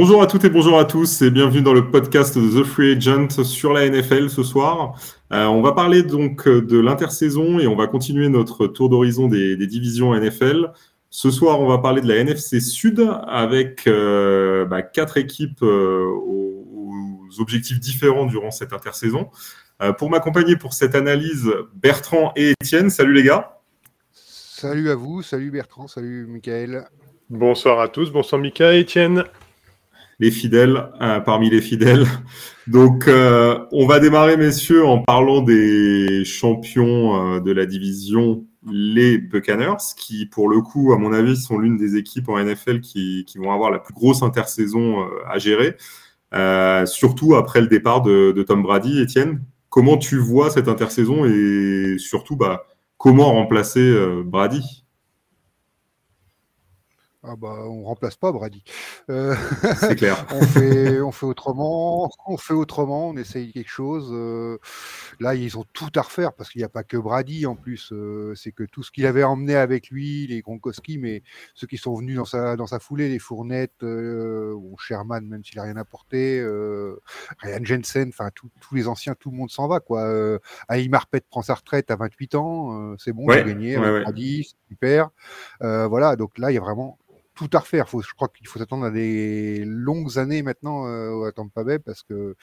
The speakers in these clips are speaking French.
Bonjour à toutes et bonjour à tous et bienvenue dans le podcast de The Free Agent sur la NFL ce soir. Euh, on va parler donc de l'intersaison et on va continuer notre tour d'horizon des, divisions NFL. Ce soir, on va parler de la NFC Sud avec euh, bah, quatre équipes euh, aux, aux, objectifs différents durant cette intersaison. pour m'accompagner pour cette analyse, Bertrand et Étienne. Salut les gars. Salut à vous, salut Bertrand, salut Michael. Bonsoir à tous, bonsoir Mika et Étienne. Les fidèles, euh, parmi les fidèles. Donc, euh, on va démarrer, messieurs, en parlant des champions euh, de la division, les Buccaneers, qui, pour le coup, à mon avis, sont l'une des équipes en NFL qui, vont avoir la plus grosse intersaison à gérer, surtout après le départ de, de, Tom Brady. Étienne, comment tu vois cette intersaison et surtout, bah, comment remplacer Brady? Ah bah, on remplace pas Brady. Euh, c'est clair. on, fait, on fait autrement, on fait autrement, on essaye quelque chose. Euh, là, ils ont tout à refaire parce qu'il n'y a pas que Brady en plus. Euh, c'est que tout ce qu'il avait emmené avec lui, les Gronkowski, mais ceux qui sont venus dans sa, dans sa foulée, les Fournettes, ou Sherman, même s'il n'a rien apporté, Ryan Jensen, enfin tous les anciens, tout le monde s'en va. quoi. Ali Marpet prend sa retraite à 28 ans, c'est bon, il a gagné, Brady, super. voilà, donc là, il y a vraiment tout à refaire. Faut, je crois qu'il faut s'attendre à des longues années maintenant euh, à Tampa Bay parce que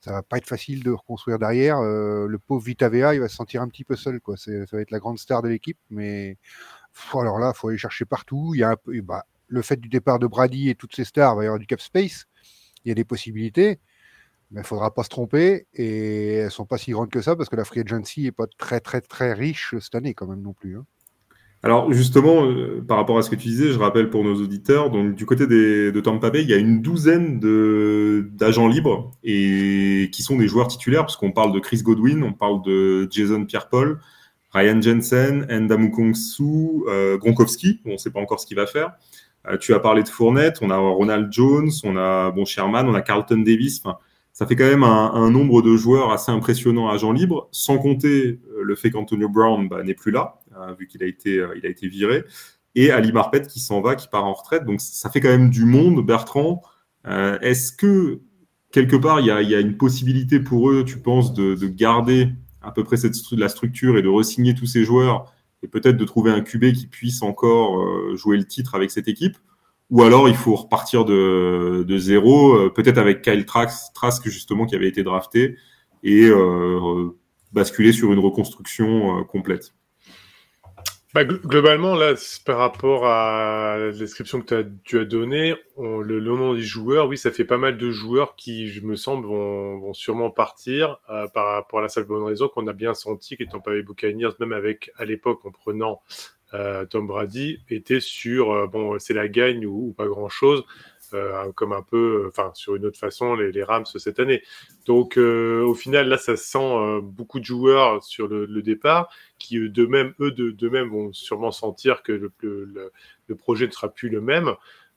ça va pas être facile de reconstruire derrière. Euh, le pauvre Vitavea, il va se sentir un petit peu seul. Quoi. Ça va être la grande star de l'équipe, mais alors là, faut aller chercher partout. Il y a un peu, bah, le fait du départ de Brady et toutes ces stars, il va y avoir du cap space. Il y a des possibilités. Mais il faudra pas se tromper et elles sont pas si grandes que ça parce que la free agency est pas très très très riche cette année quand même non plus. Hein. Alors justement, euh, par rapport à ce que tu disais, je rappelle pour nos auditeurs, donc du côté de Tampa Bay, il y a une douzaine d'agents libres et qui sont des joueurs titulaires, parce qu'on parle de Chris Godwin, on parle de Jason Pierre-Paul, Ryan Jensen, Ndamu Kongsu, euh, Gronkowski, on ne sait pas encore ce qu'il va faire. Euh, tu as parlé de Fournette, on a Ronald Jones, on a bon Sherman, on a Carlton Davis. Ça fait quand même un, nombre de joueurs assez impressionnant à agents libres, sans compter le fait qu'Antonio Brown bah, n'est plus là. Hein, vu qu'il a été, euh, a été viré, et Ali Marpet qui s'en va, qui part en retraite. Donc ça fait quand même du monde, Bertrand. Euh, est-ce que quelque part il y, a, une possibilité pour eux, tu penses, de, garder à peu près cette, la structure et de resigner tous ces joueurs et peut-être de trouver un QB qui puisse encore euh, jouer le titre avec cette équipe? Ou alors il faut repartir de, zéro, peut-être avec Kyle Trask, justement qui avait été drafté et basculer sur une reconstruction complète. Bah, globalement, là, par rapport à la description que tu as donnée, le, nom des joueurs, oui, ça fait pas mal de joueurs qui, je me semble, vont, sûrement partir euh, par rapport à la seule bonne raison qu'on a bien senti qu'étant pas les Buccaneers, même avec à l'époque en prenant euh, Tom Brady, était sur euh, bon, c'est la gagne ou, pas grand chose. Euh, comme un peu, enfin sur une autre façon, les, Rams cette année. Donc au final, là, ça sent beaucoup de joueurs sur le, départ qui de même, eux de, même vont sûrement sentir que le, le, projet ne sera plus le même.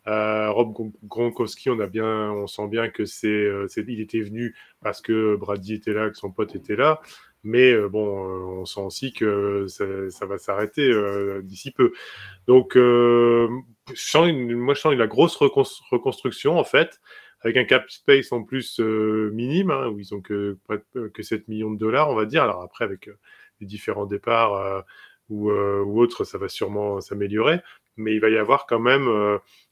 Rob Gronkowski, on a bien, on sent bien que c'est, il était venu parce que Brady était là, que son pote était là. Mais bon, on sent aussi que ça, va s'arrêter d'ici peu. Donc, moi, je sens une, la grosse reconstruction, en fait, avec un cap space en plus euh, minime, hein, où ils ont que, que 7 millions de dollars, on va dire. Alors après, avec euh, les différents départs euh, ou, ou, autres, ça va sûrement s'améliorer. Mais il va y avoir quand même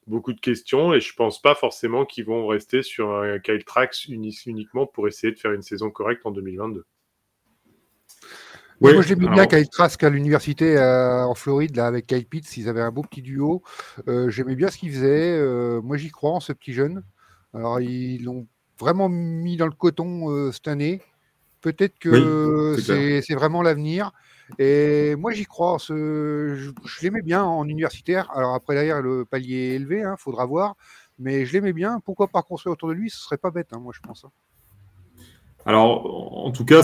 beaucoup de questions et je pense pas forcément qu'ils vont rester sur un Kyle Trax uniquement pour essayer de faire une saison correcte en 2022 moi, je l'aimais bien Kyle Trask à l'université euh, en Floride, là, avec Kyle Pitts. Ils avaient un beau petit duo. Euh, j'aimais bien ce qu'ils faisaient. Euh, moi, j'y crois en ce petit jeune. Alors, ils l'ont vraiment mis dans le coton cette année. Peut-être que c'est vraiment l'avenir. Et moi, j'y crois. Ce... Je, l'aimais bien en universitaire. Alors, après, derrière, le palier est élevé, il hein, faudra voir. Mais je l'aimais bien. Pourquoi pas construire autour de lui? Ce serait pas bête, hein, moi, je pense. Alors, en tout cas,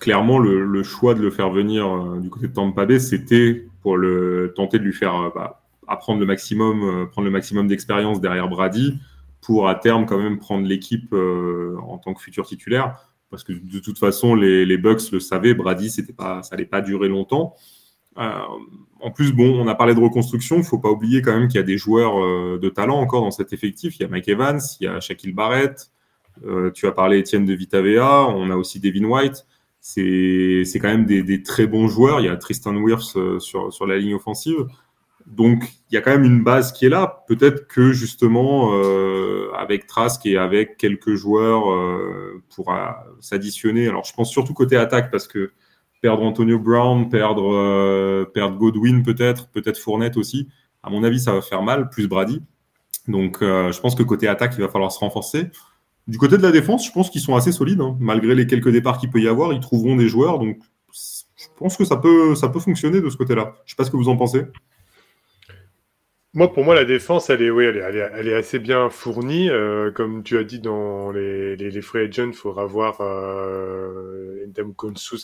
clairement, le, choix de le faire venir euh, du côté de Tampa Bay, c'était pour le tenter de lui faire euh, bah, apprendre le maximum, euh, prendre le maximum d'expérience derrière Brady, pour à terme quand même prendre l'équipe en tant que futur titulaire. Parce que de toute façon, les, Bucks le savaient, Brady, ça n'allait pas durer longtemps. en plus, bon, on a parlé de reconstruction. Il faut pas oublier quand même qu'il y a des joueurs de talent encore dans cet effectif. Il y a Mike Evans, il y a Shaquille Barrett. Tu as parlé, Étienne, de Vitavea. On a aussi Devin White. C'est quand même des, très bons joueurs. Il y a Tristan Wirfs sur, sur la ligne offensive. Donc, il y a quand même une base qui est là. Peut-être que justement, euh, avec Trask et avec quelques joueurs euh, pour s'additionner. Alors, je pense surtout côté attaque parce que perdre Antonio Brown, perdre, euh, perdre Godwin peut-être, peut-être Fournette aussi. À mon avis, ça va faire mal, plus Brady. Donc, je pense que côté attaque, il va falloir se renforcer. Du côté de la défense, je pense qu'ils sont assez solides. Hein. Malgré les quelques départs qu'il peut y avoir, ils trouveront des joueurs. Donc, je pense que ça peut, ça peut fonctionner de ce côté-là. Je ne sais pas ce que vous en pensez. Moi, pour moi, la défense, elle est, oui, elle est, elle est, assez bien fournie. Euh, comme tu as dit dans les, les, les free agents, il faudra voir euh,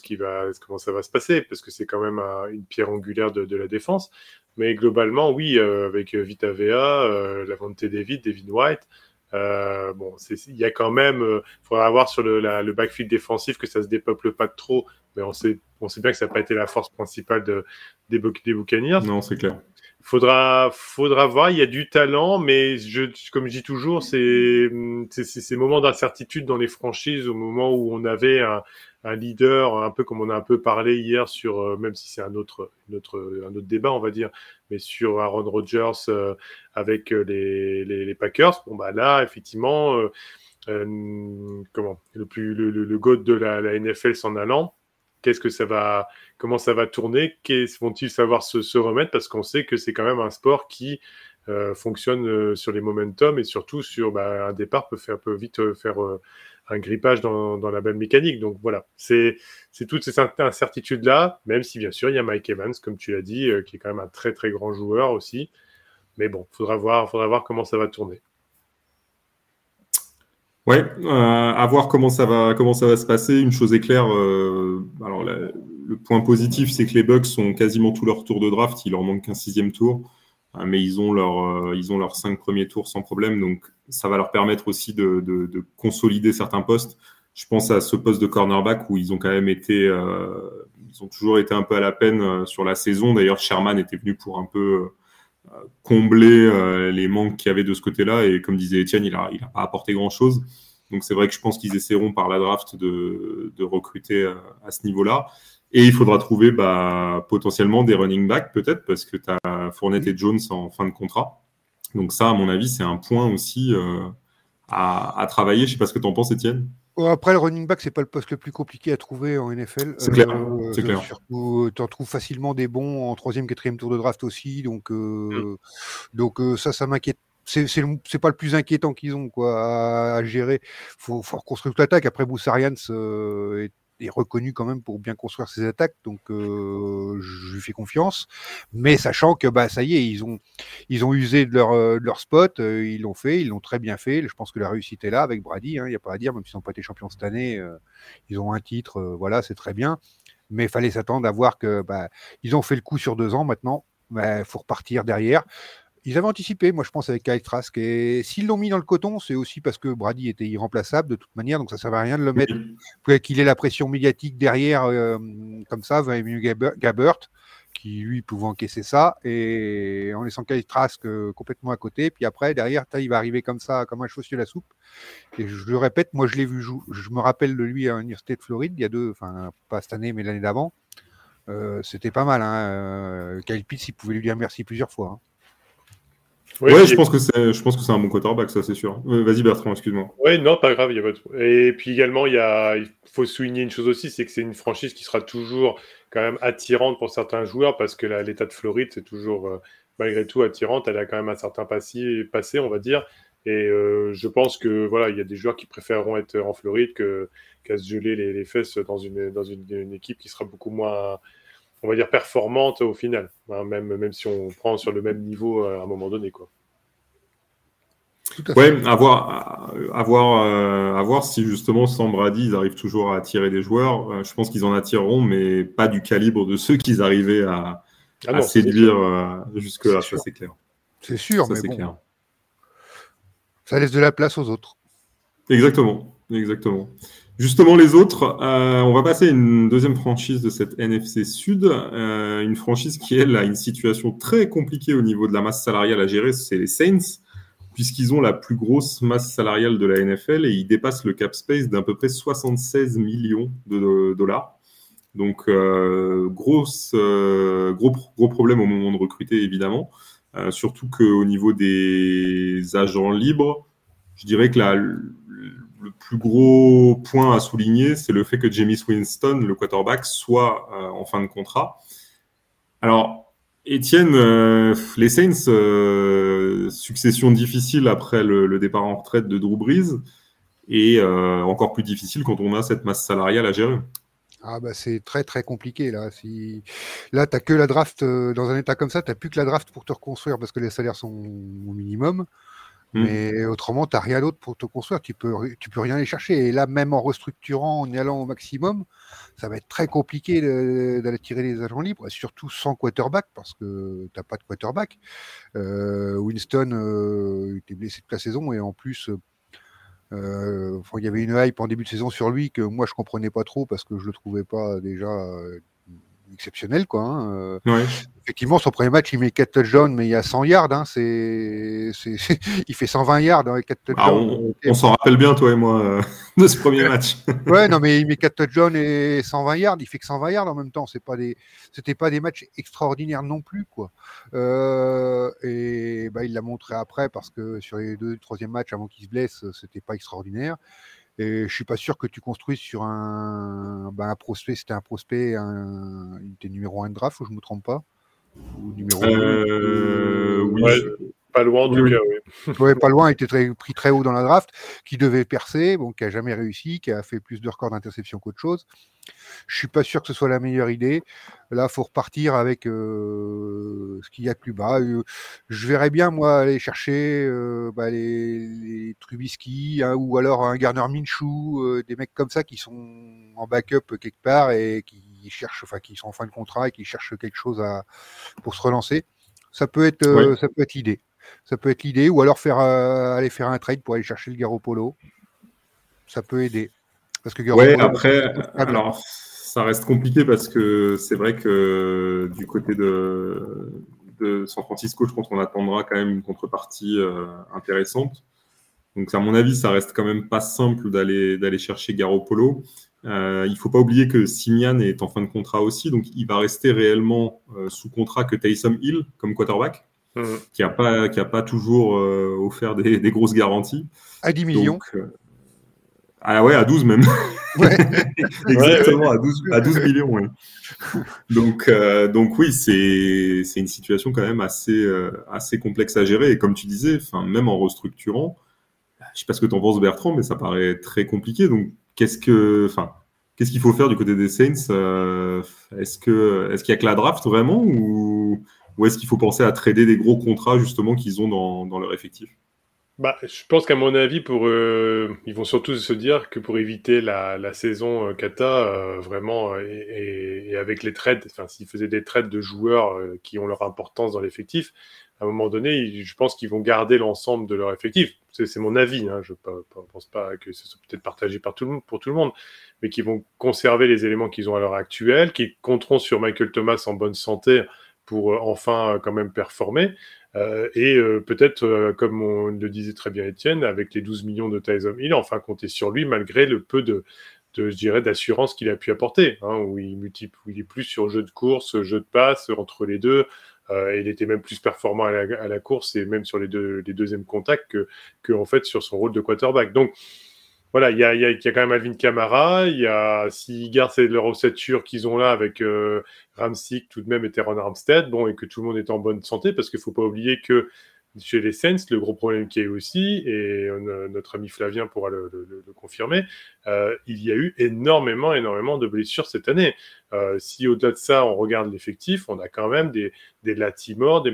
qui va, comment ça va se passer, parce que c'est quand même une pierre angulaire de, la défense. Mais globalement, oui, euh, avec Vita Vea, euh, Lavonte David, Devin White, euh, bon, il y a quand même, il faudra voir sur le, la, le backfield défensif que ça se dépeuple pas trop, mais on sait, on sait bien que ça n'a pas été la force principale de, des, des. Non, c'est clair. Faudra, faudra voir. Il y a du talent, mais je, comme je dis toujours, c'est ces moments d'incertitude dans les franchises, au moment où on avait un, un, leader, un peu comme on a un peu parlé hier sur, euh, même si c'est un autre, autre, un autre débat, on va dire, mais sur Aaron Rodgers euh, avec euh, les, les, les, Packers. Bon bah là, effectivement, euh, comment le plus le, le, le de la, la NFL s'en allant qu'est-ce que ça va, comment ça va tourner, vont-ils savoir se, remettre parce qu'on sait que c'est quand même un sport qui euh, fonctionne euh, sur les momentum et surtout sur bah, un départ peut faire peut vite euh, faire un grippage dans, la belle mécanique. Donc voilà, c'est toutes ces incertitudes là, même si bien sûr il y a Mike Evans comme tu l'as dit, qui est quand même un très très grand joueur aussi. Mais bon, faudra faudra voir comment ça va tourner. Ouais, euh, à voir comment ça va comment ça va se passer. Une chose est claire. Euh, alors le point positif, c'est que les Bucks sont quasiment tous leurs tours de draft. Il leur manque qu'un sixième tour, hein, mais ils ont leur euh, ils ont leurs cinq premiers tours sans problème. Donc ça va leur permettre aussi de, de, de, consolider certains postes. Je pense à ce poste de cornerback où ils ont quand même été euh, ils ont toujours été un peu à la peine euh, sur la saison. D'ailleurs, Sherman était venu pour un peu combler euh, les manques qu'il y avait de ce côté-là. Et comme disait Étienne, il n'a pas apporté grand-chose. Donc c'est vrai que je pense qu'ils essaieront par la draft de, recruter à, euh, à ce niveau-là. Et il faudra trouver bah, potentiellement des running backs peut-être parce que tu as Fournette et Jones en fin de contrat. Donc ça, à mon avis, c'est un point aussi euh, à, à, travailler. Je sais pas ce que tu en penses, Étienne. Après, le running back, c'est pas le poste le plus compliqué à trouver en NFL. C'est clair. Euh, c'est clair. Surtout, tu en trouves facilement des bons en troisième, quatrième tour de draft aussi. Donc, euh, mm. donc euh, ça, ça m'inquiète. C'est, c'est, pas le plus inquiétant qu'ils ont quoi à, gérer. Faut, faut reconstruire l'attaque. Après, Boussarians euh, est est reconnu quand même pour bien construire ses attaques, donc euh, je lui fais confiance. Mais sachant que bah ça y est, ils ont ils ont usé de leur euh, de leur spot, euh, ils l'ont fait, ils l'ont très bien fait. Je pense que la réussite est là avec Brady. Il hein, n'y a pas à dire, même s'ils n'ont pas été champions cette année, ils ont un titre, voilà, c'est très bien. Mais il fallait s'attendre à voir que bah, ils ont fait le coup sur deux ans maintenant. Il bah, faut repartir derrière. Ils avaient anticipé, moi je pense, avec Kyle Trask. Et s'ils l'ont mis dans le coton, c'est aussi parce que Brady était irremplaçable de toute manière, donc ça ne servait à rien de le mettre. Qu'il ait la pression médiatique derrière, euh, comme ça, mieux Gabbert, qui lui pouvait encaisser ça, et en laissant Kyle Trask euh, complètement à côté. Puis après, derrière, il va arriver comme ça, comme un cheveu sur la soupe. Et je le répète, moi je l'ai vu jouer. Je me rappelle de lui à l'Université de Floride, il y a deux, enfin, pas cette année, mais l'année d'avant. Euh, c'était pas mal. Hein. Kyle Pitts, il pouvait lui dire merci plusieurs fois. Hein. Oui, ouais, je pense que c'est, je pense que c'est un bon quarterback, ça c'est sûr. Euh, vas-y Bertrand, excuse-moi. Oui, non, pas grave, il y a pas de... Et puis également, il y a, il faut souligner une chose aussi, c'est que c'est une franchise qui sera toujours quand même attirante pour certains joueurs parce que l'État de Floride, c'est toujours euh, malgré tout attirante. Elle a quand même un certain passé, passé on va dire. Et euh, je pense que voilà, il y a des joueurs qui préféreront être en Floride que qu'à se geler les, les, fesses dans une dans une, une, équipe qui sera beaucoup moins on va dire, performante au final, hein, même, même si on prend sur le même niveau euh, à un moment donné. Quoi. Ouais, à voir, à, voir, euh, à voir si justement sans Brady, ils arrivent toujours à attirer des joueurs. Euh, je pense qu'ils en attireront, mais pas du calibre de ceux qu'ils arrivaient à, ah à séduire euh, jusque-là, ça c'est clair. C'est sûr, ça, mais bon, clair. ça laisse de la place aux autres. Exactement, exactement. Justement, les autres, euh, on va passer à une deuxième franchise de cette NFC Sud, euh, une franchise qui, elle, a une situation très compliquée au niveau de la masse salariale à gérer, c'est les Saints, puisqu'ils ont la plus grosse masse salariale de la NFL et ils dépassent le cap space d'à peu près 76 millions de dollars. Donc, euh, gros, gros problème au moment de recruter, évidemment. surtout qu'au niveau des agents libres, je dirais que la, le plus gros point à souligner, c'est le fait que James Winston, le quarterback, soit euh, en fin de contrat. Alors, Étienne, euh, les Saints, euh, succession difficile après le, départ en retraite de Drew Brees, et encore plus difficile quand on a cette masse salariale à gérer. Ah bah c'est très très compliqué là. Si... Là, tu que la draft dans un état comme ça, tu plus que la draft pour te reconstruire parce que les salaires sont au minimum. Mmh. Mais autrement, tu n'as rien d'autre pour te construire. Tu peux, tu peux rien aller chercher. Et là, même en restructurant, en y allant au maximum, ça va être très compliqué d'aller tirer les agents libres, surtout sans quarterback, parce que tu n'as pas de quarterback. Euh, Winston euh, était blessé toute la saison et en plus, euh, il y avait une hype en début de saison sur lui que moi je comprenais pas trop parce que je le trouvais pas déjà exceptionnel. Quoi, hein, euh. Effectivement, son premier match, il met 4 touchdowns, mais il y a 100 yards. Hein, c'est, il fait 120 yards avec 4 touchdowns. Ah, on, s'en rappelle bien, toi et moi, euh, de ce premier match. ouais, non, mais il met 4 touchdowns et 120 yards. Il fait que 120 yards en même temps. C'est pas des, c'était pas des matchs extraordinaires non plus. Quoi. Euh, et bah, il l'a montré après parce que sur les deux troisième matchs avant qu'il se blesse, c'était pas extraordinaire. Et je suis pas sûr que tu construises sur un, ben un prospect, c'était un prospect, un, il était numéro 1 de draft, ou je me trompe pas? Ou numéro euh, oui. Pas loin en tout cas, oui. ouais, pas loin, il était très, pris très haut dans la draft, qui devait percer, bon, qui a jamais réussi, qui a fait plus de records d'interception qu'autre chose. Je suis pas sûr que ce soit la meilleure idée. Là, faut repartir avec euh, ce qu'il y a de plus bas. Euh, je verrais bien moi aller chercher euh, bah, les, les, Trubisky hein, ou alors un Garner Minshew, des mecs comme ça qui sont en backup quelque part et qui cherchent, enfin qui sont en fin de contrat et qui cherchent quelque chose à pour se relancer. Ça peut être, ça peut être l'idée. Ça peut être l'idée, ou alors faire aller faire un trade pour aller chercher le Garoppolo. Ça peut aider. Parce que ouais, après, alors ça reste compliqué parce que c'est vrai que du côté de, de, San Francisco, je pense qu'on attendra quand même une contrepartie euh, intéressante. Donc, à mon avis, ça reste quand même pas simple d'aller d'aller chercher Garoppolo. Euh, il faut pas oublier que Simian est en fin de contrat aussi, donc il va rester réellement euh, sous contrat que Taysom Hill comme quarterback, mmh. qui n'a pas qui a pas toujours euh, offert des, des, grosses garanties. À 10 millions. Ah ouais, à 12 même. Exactement, À, 12, à 12 millions. Donc, euh, donc oui, c'est une situation quand même assez, euh, assez complexe à gérer. Et comme tu disais, même en restructurant, je sais pas ce que tu en penses Bertrand, mais ça paraît très compliqué. Donc qu'est-ce que, enfin, qu'est-ce qu'il faut faire du côté des Saints euh, Est-ce que, est-ce qu'il y a que la draft vraiment, ou, ou est-ce qu'il faut penser à trader des gros contrats justement qu'ils ont dans, leur effectif? Bah, je pense qu'à mon avis, euh, ils vont surtout se dire que pour éviter la, saison euh, kata, euh, vraiment, et, et, avec les trades, s'ils faisaient des trades de joueurs qui ont leur importance dans l'effectif, à un moment donné, je pense qu'ils vont garder l'ensemble de leur effectif. C'est mon avis, hein, je ne pense pas que ce soit peut-être partagé par tout le monde, pour tout le monde, mais qui vont conserver les éléments qu'ils ont à l'heure actuelle, qui compteront sur Michael Thomas en bonne santé pour enfin quand même performer. Euh, et euh, peut-être, euh, comme on le disait très bien Étienne, avec les 12 millions de Tyson Hill, enfin compter sur lui malgré le peu de, je dirais, d'assurance qu'il a pu apporter, hein, où, il multiplie, est plus sur jeu de course, jeu de passe, entre les deux. Euh, il était même plus performant à la, course et même sur les, deux, les deuxièmes contacts que, que fait sur son rôle de quarterback. Donc, voilà, il y a, quand même Alvin Kamara, il y a, s'ils gardent leur ossature qu'ils ont là avec euh, tout de même et Teron Armstead, bon, et que tout le monde est en bonne santé, parce qu'il faut pas oublier que chez les Saints, le gros problème qui est aussi, et euh, notre ami Flavien pourra le, confirmer, euh, il y a eu énormément, énormément de blessures cette année. Euh, si au-delà de ça, on regarde l'effectif, on a quand même des, des Latimore, des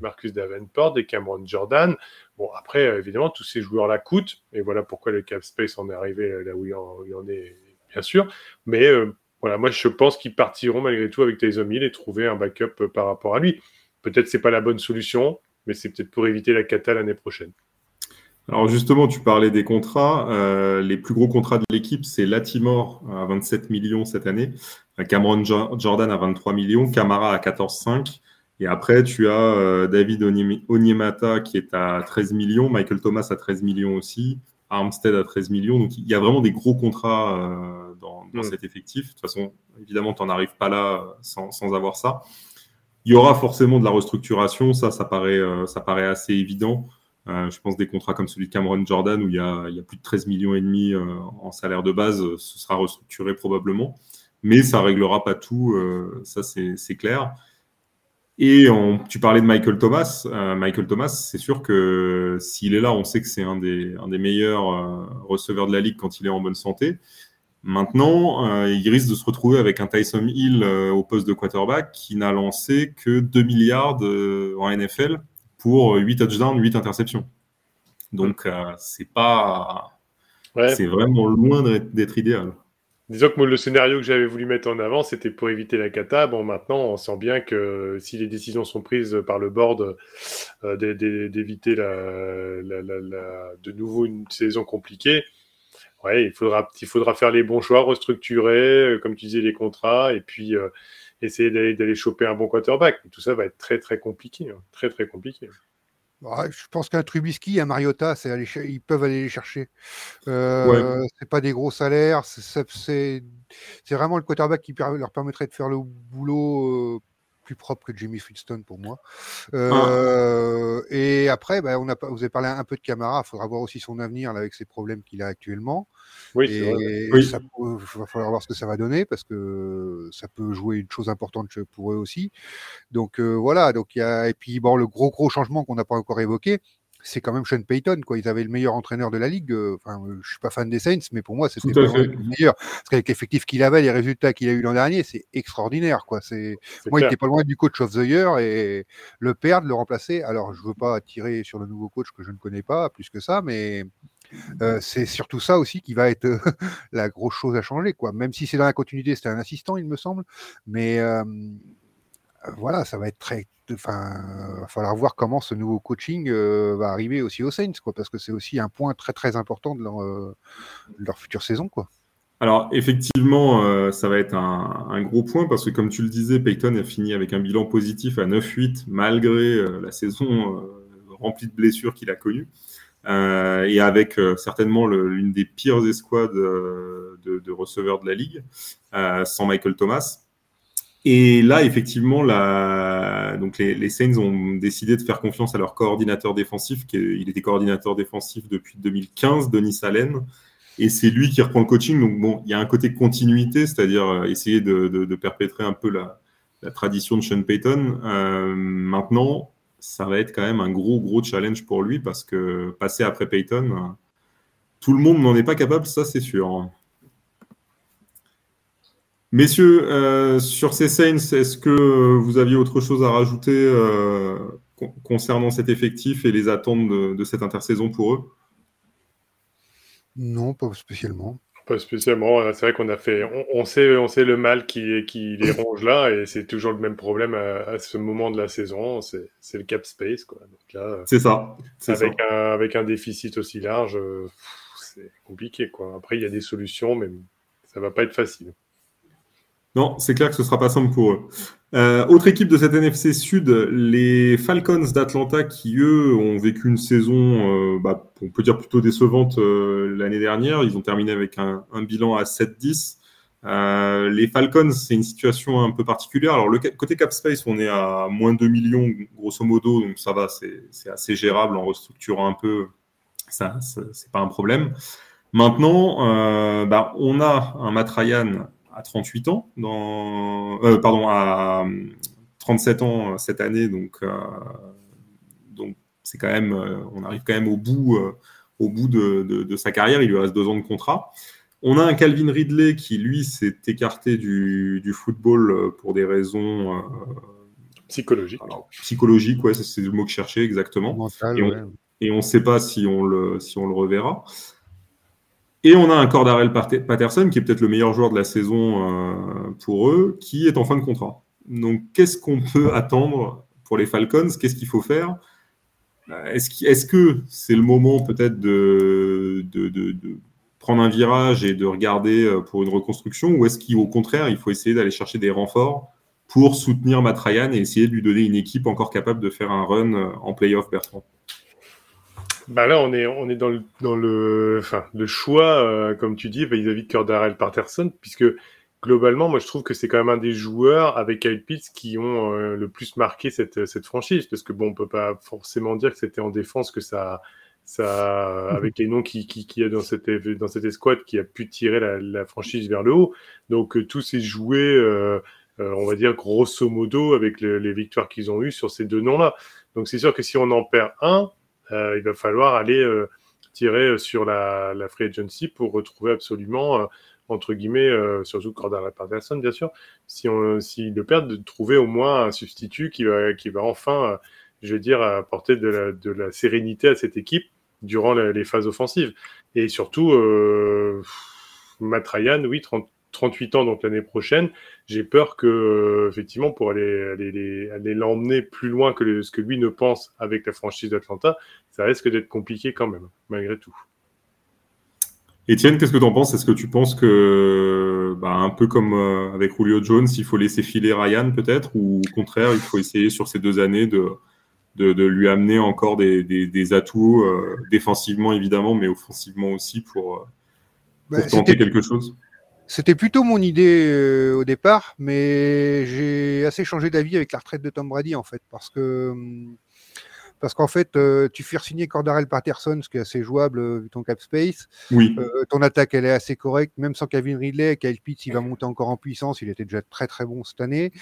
Marcus Davenport, des Cameron Jordan. Bon, après, évidemment, tous ces joueurs-là coûtent, et voilà pourquoi le cap space en est arrivé là où il en, est, bien sûr. Mais voilà, moi, je pense qu'ils partiront malgré tout avec Taysom Hill et trouver un backup par rapport à lui. Peut-être c'est pas la bonne solution, mais c'est peut-être pour éviter la cata l'année prochaine. Alors justement, tu parlais des contrats. Euh, les plus gros contrats de l'équipe, c'est Latimore à 27 millions cette année, Cameron Jordan à 23 millions, Camara à 14,5. Et après, tu as euh, David Onyemata qui est à 13 millions, Michael Thomas à 13 millions aussi, Armstead à 13 millions. Donc il y a vraiment des gros contrats euh, dans, mm. cet effectif. De toute façon, évidemment, tu n'en arrives pas là sans, sans, avoir ça. Il y aura forcément de la restructuration, ça, ça paraît, ça paraît assez évident. Euh, je pense des contrats comme celui de Cameron Jordan où il y a, plus de 13 millions et demi euh, en salaire de base, euh, ce sera restructuré probablement, mais ça réglera pas tout, ça c'est clair. Et tu parlais de Michael Thomas. Michael Thomas, c'est sûr que s'il est là, on sait que c'est un des meilleurs receveurs de la ligue quand il est en bonne santé. Maintenant, il risque de se retrouver avec un Tyson Hill au poste de quarterback qui n'a lancé que 2 milliards en NFL pour 8 touchdowns, 8 interceptions. Donc, euh, c'est pas. C'est vraiment loin d'être idéal. Disons que le scénario que j'avais voulu mettre en avant, c'était pour éviter la cata. Bon, maintenant, on sent bien que si les décisions sont prises par le board euh, d'éviter la, de nouveau une saison compliquée, ouais, il faudra, il faudra faire les bons choix, restructurer, euh, comme tu disais, les contrats, et puis essayer d'aller choper un bon quarterback. tout ça va être très très compliqué, hein. très très compliqué. je pense qu'un Trubisky, un Mariota, ils peuvent aller les chercher. Euh, C'est pas des gros salaires, c'est vraiment le quarterback qui leur permettrait de faire le boulot euh, plus propre que Jimmy Flintstone pour moi. Ah. Euh, et après, bah, on a, vous avez parlé un peu de Camara. Il faudra voir aussi son avenir avec ses problèmes qu'il a actuellement. Oui, et il va falloir voir ce que ça va donner parce que ça peut jouer une chose importante pour eux aussi. Donc euh, voilà. Donc il y a et puis bon, le gros gros changement qu'on n'a pas encore évoqué, c'est quand même Sean Payton. Quoi. Ils avaient le meilleur entraîneur de la ligue. Euh, enfin, je suis pas fan des Saints, mais pour moi, c'était le meilleur. Parce qu'avec l'effectif qu'il avait, les résultats qu'il a eu l'an dernier, c'est extraordinaire. Quoi. C'est... Moi, il était pas loin du coach of the year et le perdre, le remplacer. Alors, je veux pas tirer sur le nouveau coach que je ne connais pas plus que ça, mais euh, c'est surtout ça aussi qui va être la grosse chose à changer. Quoi. Même si c'est dans la continuité, c'était un assistant, il me semble. Mais euh, voilà, ça va être très enfin, il va falloir voir comment ce nouveau coaching euh, va arriver aussi aux Saints, quoi, parce que c'est aussi un point très très important de leur, euh, future saison. Alors effectivement, euh, ça va être un, gros point parce que comme tu le disais, Peyton a fini avec un bilan positif à 9-8 malgré la saison remplie de blessures qu'il a connue et avec certainement l'une des pires escouades de, de, receveurs de la ligue sans Michael Thomas. Et là, effectivement, la... Donc les, Saints ont décidé de faire confiance à leur coordinateur défensif, qui il était coordinateur défensif depuis 2015, Denis Allen, et c'est lui qui reprend le coaching. Donc bon, il y a un côté continuité, c'est-à-dire euh, essayer de, perpétrer un peu la, tradition de Sean Payton. Euh, maintenant, ça va être quand même un gros, gros challenge pour lui, parce que passer après Payton, euh, tout le monde n'en est pas capable, ça c'est sûr. Messieurs, euh, sur ces Saints, est-ce que vous aviez autre chose à rajouter euh, concernant cet effectif et les attentes de, cette intersaison pour eux? Non, pas spécialement. Pas spécialement. C'est vrai qu'on a fait, on, sait, on sait le mal qui, qui les ronge là, et c'est toujours le même problème à, ce moment de la saison. C'est le cap space, quoi. C'est ça. Avec un, avec un déficit aussi large, c'est compliqué, quoi. Après, il y a des solutions, mais ça va pas être facile. Non, c'est clair que ce ne sera pas simple pour eux. Euh, autre équipe de cette NFC Sud, les Falcons d'Atlanta, qui eux ont vécu une saison, euh, bah, on peut dire plutôt décevante euh, l'année dernière. Ils ont terminé avec un, bilan à 7-10. les Falcons, c'est une situation un peu particulière. Alors, le côté cap space, on est à moins 2 millions, grosso modo, donc ça va, c'est assez gérable en restructurant un peu. Ça, c'est pas un problème. Maintenant, bah, on a un Matt Ryan à 38 ans, dans, euh, pardon, à 37 ans cette année, donc euh, donc c'est quand même, euh, on arrive quand même au bout, au bout de, de, sa carrière. Il lui reste deux ans de contrat. On a un Calvin Ridley qui, lui, s'est écarté du, du, football pour des raisons psychologiques. psychologiques, ouais, c'est le mot que je cherchais exactement. et on ne sait pas si on le, si on le reverra. Et on a un Cordarel Patterson, qui est peut-être le meilleur joueur de la saison euh, pour eux, qui est en fin de contrat. Donc, qu'est-ce qu'on peut attendre pour les Falcons? Qu'est-ce qu'il faut faire? Est-ce que c'est le moment peut-être de, prendre un virage et de regarder euh, pour une reconstruction? Ou est-ce qu'au contraire, il faut essayer d'aller chercher des renforts pour soutenir Matt et essayer de lui donner une équipe encore capable de faire un run euh, en playoff, Bertrand bah là, on est, on est dans le, dans le, enfin, le choix, euh, comme tu dis, vis-à-vis de Cordarel Patterson, puisque globalement, moi, je trouve que c'est quand même un des joueurs avec Kyle Pitts qui ont le plus marqué cette, cette franchise, parce que bon, on peut pas forcément dire que c'était en défense que ça, ça, avec les noms qui, qui, qui a dans cette, dans cette escouade qui a pu tirer la, la franchise vers le haut. Donc, euh, tout s'est joué, euh, euh, on va dire, grosso modo, avec les victoires qu'ils ont eues sur ces deux noms-là. Donc, c'est sûr que si on en perd un, il va falloir aller tirer sur la, free agency pour retrouver absolument, entre guillemets, surtout Cordara Patterson, bien sûr, si on, s'ils le perdent, de trouver au moins un substitut qui va, qui va enfin, je veux dire, apporter de la, de la sérénité à cette équipe durant les phases offensives. Et surtout, euh, Matt oui, 38 ans donc l'année prochaine, j'ai peur que, euh, effectivement, pour aller, aller, aller l'emmener plus loin que ce que lui ne pense avec la franchise d'Atlanta, ça risque d'être compliqué quand même, malgré tout. Étienne, qu'est-ce que tu en penses? Est-ce que tu penses que, bah, un peu comme euh, avec Julio Jones, il faut laisser filer Ryan peut-être, ou au contraire, il faut essayer sur ces deux années de, de, lui amener encore des, atouts euh, défensivement évidemment, mais offensivement aussi pour, bah, tenter quelque chose? C'était plutôt mon idée euh, au départ, mais j'ai assez changé d'avis avec la retraite de Tom Brady en fait, parce que parce qu'en fait, tu fais signer Cordarel Patterson, ce qui est assez jouable vu ton cap space. Oui. ton attaque, elle est assez correcte, même sans Kevin Ridley. Kyle Pitts, il va monter encore en puissance. Il était déjà très très bon cette année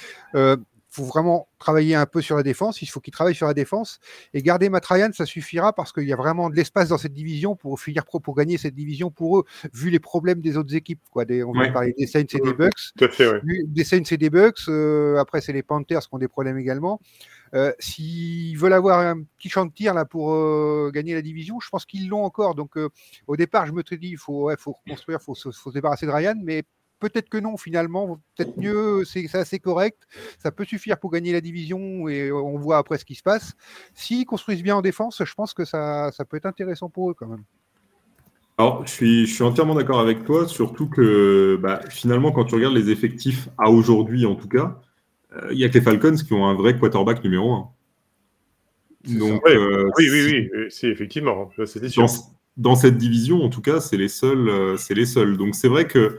faut vraiment travailler un peu sur la défense. Il faut qu'il travaille sur la défense. Et garder Matt Ryan, ça suffira parce qu'il y a vraiment de l'espace dans cette division pour finir pour gagner cette division pour eux, vu les problèmes des autres équipes. Quoi. Des, on va parler des Saints et des Bucks. Des Saints et des Bucks. Euh, après, c'est les Panthers qui ont des problèmes également. Euh, S'ils veulent avoir un petit champ de tir là pour euh, gagner la division, je pense qu'ils l'ont encore. Donc, euh, au départ, je me suis dit, il faut, ouais, faut reconstruire, il faut, faut, se débarrasser de Ryan, mais Peut-être que non, finalement, peut-être mieux, c'est assez correct. Ça peut suffire pour gagner la division et on voit après ce qui se passe. S'ils construisent bien en défense, je pense que ça, ça peut être intéressant pour eux quand même. Alors, je suis, je suis entièrement d'accord avec toi, surtout que bah, finalement, quand tu regardes les effectifs à aujourd'hui, en tout cas, euh, il y a que les Falcons qui ont un vrai quarterback numéro 1. Donc, euh, oui, oui, oui, c'est effectivement, Dans, dans, cette division, en tout cas, c'est les seuls, euh, c'est les seuls. Donc, c'est vrai que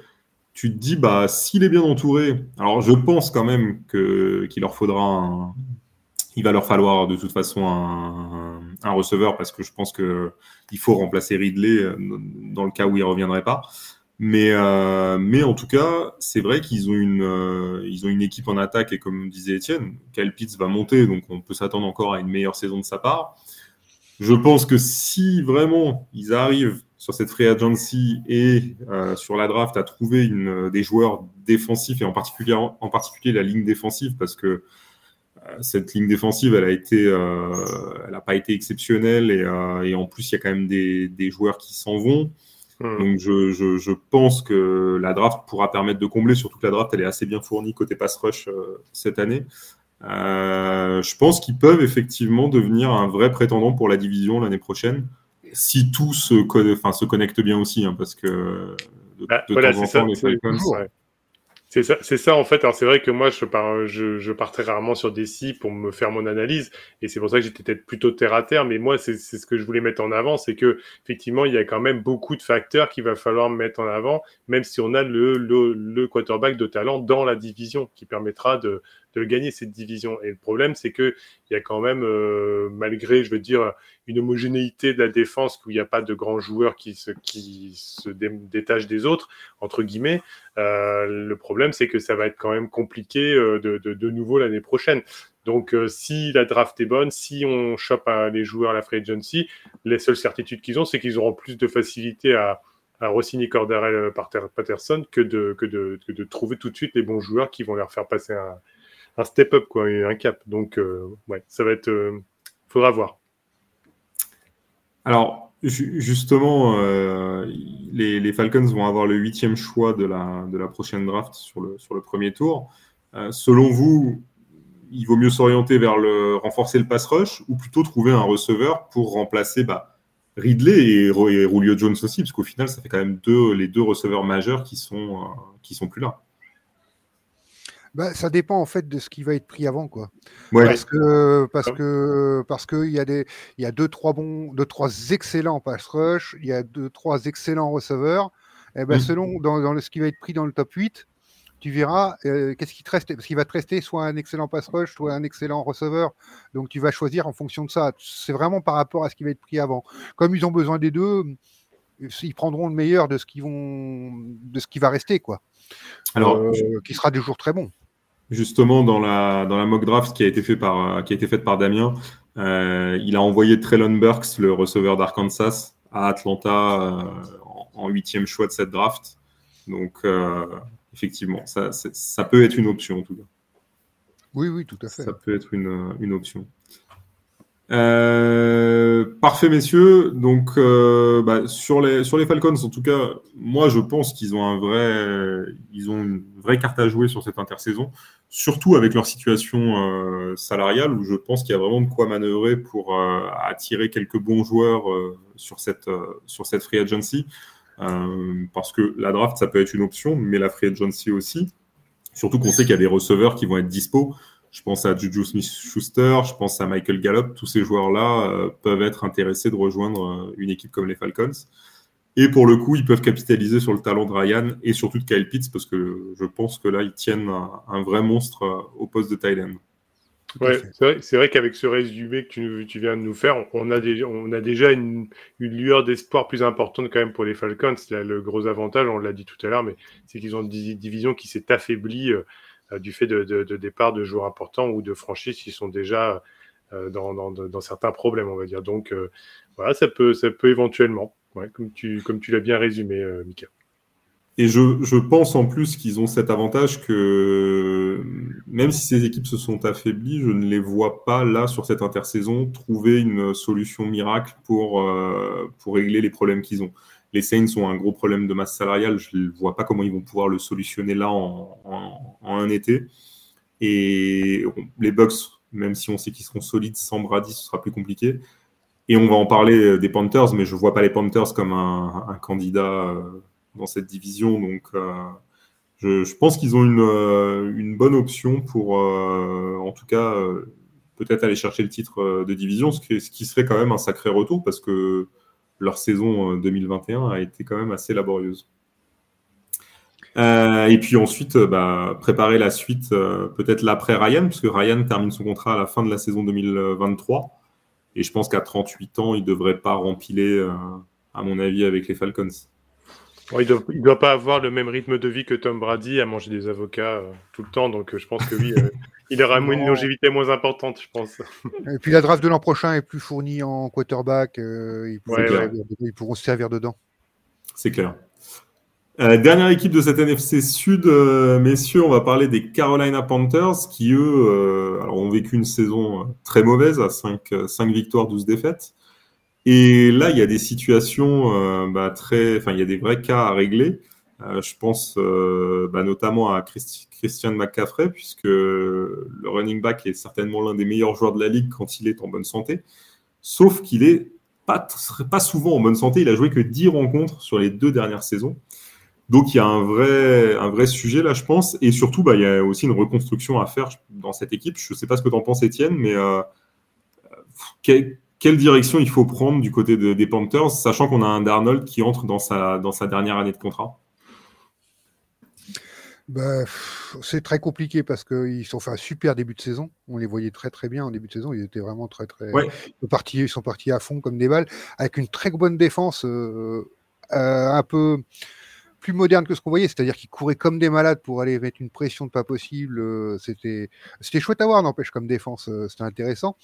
tu te dis, bah, s'il est bien entouré, alors je pense quand même qu'il leur faudra il va leur falloir de toute façon un, receveur parce que je pense que il faut remplacer Ridley euh, dans le cas où il reviendrait pas. Mais, euh, mais en tout cas, c'est vrai qu'ils ont une, euh, ont une équipe en attaque et comme disait Étienne, Kyle Pitts va monter, donc on peut s'attendre encore à une meilleure saison de sa part. Je pense que si vraiment ils arrivent sur cette free agency et euh, sur la draft à trouver une, euh, des joueurs défensifs et en particulier, en particulier la ligne défensive parce que euh, cette ligne défensive, elle a été, elle n'a pas été exceptionnelle et, et, en plus il y a quand même des, des joueurs qui s'en vont. Hmm. Donc je, je, je, pense que la draft pourra permettre de combler, surtout que la draft elle est assez bien fournie côté pass rush cette année. je pense qu'ils peuvent effectivement devenir un vrai prétendant pour la division l'année prochaine si tout se, enfin, se connecte bien aussi, hein, parce que de, bah, voilà, temps en temps, les Falcons. C'est ça, c'est ça en fait. Alors c'est vrai que moi je pars, je, je pars très rarement sur des sites pour me faire mon analyse, et c'est pour ça que j'étais peut-être plutôt terre à terre. Mais moi c'est ce que je voulais mettre en avant, c'est que effectivement il y a quand même beaucoup de facteurs qu'il va falloir mettre en avant, même si on a le, le, le quarterback de talent dans la division qui permettra de, de gagner cette division. Et le problème, c'est que il y a quand même, euh, malgré, je veux dire, une homogénéité de la défense où il n'y a pas de grands joueurs qui se, qui se détachent des autres, entre guillemets, euh, le problème, c'est que ça va être quand même compliqué euh, de, de, de nouveau l'année prochaine. Donc, si la draft est bonne, si on chope les joueurs à la free agency, les seules certitudes qu'ils ont, c'est qu'ils auront plus de facilité à, à re-signer Cordarel Patterson que de, que, de, que de trouver tout de suite les bons joueurs qui vont leur faire passer un, un step up, quoi, un cap. Donc, euh, ouais, ça va être. Euh, faudra voir. Alors, justement, euh, les, Falcons vont avoir le huitième choix de la, de la prochaine draft sur le, sur le premier tour. selon vous, il vaut mieux s'orienter vers le renforcer le pass rush ou plutôt trouver un receveur pour remplacer bah, Ridley et, et Jones aussi, parce qu'au final, ça fait quand même deux, les deux receveurs majeurs qui sont, qui sont plus là. Bah, ça dépend en fait de ce qui va être pris avant quoi. Ouais. Parce que parce que parce que il y a des il y a deux trois bons deux trois excellents pass rush, il y a deux trois excellents receveurs. Et ben Mm. selon dans, dans ce qui va être pris dans le top 8, tu verras euh, qu'est-ce qui te reste? Parce qu'il va te rester soit un excellent pass rush, soit un excellent receveur. Donc tu vas choisir en fonction de ça. C'est vraiment par rapport à ce qui va être pris avant. Comme ils ont besoin des deux, ils prendront le meilleur de ce qui vont de ce qui va rester quoi. Alors, Euh, qui sera toujours très bon. Justement, dans la, dans la mock draft qui a été, fait par, qui a été faite par Damien, euh, il a envoyé Traylon Burks, le receveur d'Arkansas, à Atlanta euh, en- huitième choix de cette draft. Donc, euh, effectivement, ça, ça peut être une option en tout cas. Oui, oui, tout à fait. Ça peut être une, une option. Euh, parfait, messieurs. Donc, euh, bah, sur, les, sur les Falcons, en tout cas, moi, je pense qu'ils ont un vrai, ils ont une vraie carte à jouer sur cette intersaison, surtout avec leur situation euh, salariale, où je pense qu'il y a vraiment de quoi manœuvrer pour euh, attirer quelques bons joueurs euh, sur cette, sur cette free agency. Parce que la draft, ça peut être une option, mais la free agency aussi. Surtout qu'on sait qu'il y a des receveurs qui vont être dispo. Je pense à Juju Smith-Schuster, je pense à Michael Gallup. Tous ces joueurs-là euh, peuvent être intéressés de rejoindre euh, une équipe comme les Falcons. Et pour le coup, ils peuvent capitaliser sur le talent de Ryan et surtout de Kyle Pitts parce que je pense que là, ils tiennent un, un vrai monstre euh, au poste de tight end. Tout à Ouais, fait. c'est vrai, c'est vrai qu'avec ce résumé que tu, nous- tu viens de nous faire, on a déjà, on a déjà une, une lueur d'espoir plus importante quand même pour les Falcons. Là, le gros avantage, on l'a dit tout à l'heure, mais c'est qu'ils ont une di- division qui s'est affaiblie euh, du fait de, de, de départ de joueurs importants ou de franchises qui sont déjà euh, dans, certains problèmes, on va dire. Donc euh, voilà, ça peut, ça peut éventuellement, comme tu, l'as bien résumé, euh, Mika. Et je, pense en plus qu'ils ont cet avantage que même si ces équipes se sont affaiblies, je ne les vois pas là sur cette intersaison trouver une solution miracle euh, pour régler les problèmes qu'ils ont. Les Saints ont un gros problème de masse salariale, je ne vois pas comment ils vont pouvoir le solutionner là en, un été. Et les Bucks, même si on sait qu'ils seront solides sans Brady, ce sera plus compliqué. Et on va en parler des Panthers, mais je ne vois pas les Panthers comme un, candidat. Euh, dans cette division. Donc, euh, je, pense qu'ils ont une, euh, bonne option pour, euh, en tout cas, peut-être aller chercher le titre de division, ce qui, ce qui, serait quand même un sacré retour parce que leur saison 2021 a été quand même assez laborieuse. Euh, et puis ensuite, bah, préparer la suite, euh, peut-être l'après Ryan, parce que Ryan termine son contrat à la fin de la saison 2023. Et je pense qu'à 38 ans, il ne devrait pas rempiler, euh, à mon avis, avec les Falcons. Bon, il ne doit, doit, pas avoir le même rythme de vie que Tom Brady à manger des avocats euh, tout le temps, donc euh, je pense que oui, euh, il aura une longévité moins importante, je pense. Et puis la draft de l'an prochain est plus fournie en quarterback, euh, ils, ouais, ouais. ils, pourront se servir dedans. C'est clair. Euh, dernière équipe de cette NFC Sud, euh, messieurs, on va parler des Carolina Panthers qui, eux, euh, alors, ont vécu une saison très mauvaise à 5, 5 victoires, 12 défaites. Et là, il y a des situations euh, bah, très, enfin, il y a des vrais cas à régler. Euh, je pense euh, bah, notamment à Christi Christian McCaffrey, puisque le running back est certainement l'un des meilleurs joueurs de la ligue quand il est en bonne santé. Sauf qu'il est pas, souvent en bonne santé. Il a joué que 10 rencontres sur les deux dernières saisons. Donc il y a un vrai, sujet là, je pense. Et surtout, bah, il y a aussi une reconstruction à faire dans cette équipe. Je ne sais pas ce que tu en penses, Étienne, mais euh, quel, quelle direction il faut prendre du côté de, des Panthers, sachant qu'on a un Darnold qui entre dans sa dernière année de contrat? Bah, C'est très compliqué parce qu'ils ont fait un super début de saison. On les voyait très très bien en début de saison. Ils étaient vraiment très très. Ouais. Ils, sont partis, ils sont partis à fond comme des balles, avec une très bonne défense, euh, euh, un peu plus moderne que ce qu'on voyait, c'est-à-dire qu'ils couraient comme des malades pour aller mettre une pression de pas possible. Euh, c'était, c'était chouette à voir, n'empêche, comme défense, c'était intéressant.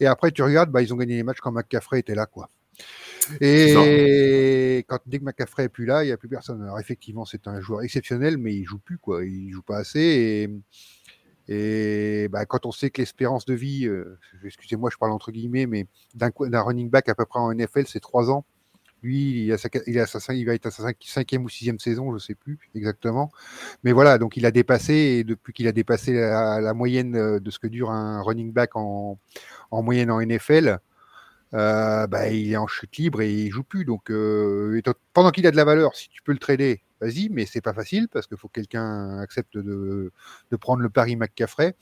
Et après, tu regardes, bah, ils ont gagné les matchs quand McCaffrey était là, quoi. Et quand dès que McCaffrey est plus là, il n'y a plus personne. Alors effectivement, c'est un joueur exceptionnel, mais il joue plus, quoi. Il joue pas assez. Et, et bah, quand on sait que l'espérance de vie, euh, excusez-moi, je parle entre guillemets, mais d'un, running back à peu près en NFL, c'est trois ans Lui, il, a sa, il, a sa, il va être à sa cinquième ou sixième saison, je ne sais plus exactement. Mais voilà, donc il a dépassé, et depuis qu'il a dépassé la, la, moyenne de ce que dure un running back en, en moyenne en NFL, euh, bah, il est en chute libre et il joue plus. Donc, euh, pendant qu'il a de la valeur, si tu peux le trader, vas-y, mais c'est pas facile parce qu'il faut que quelqu'un accepte de, de, prendre le pari McCaffrey.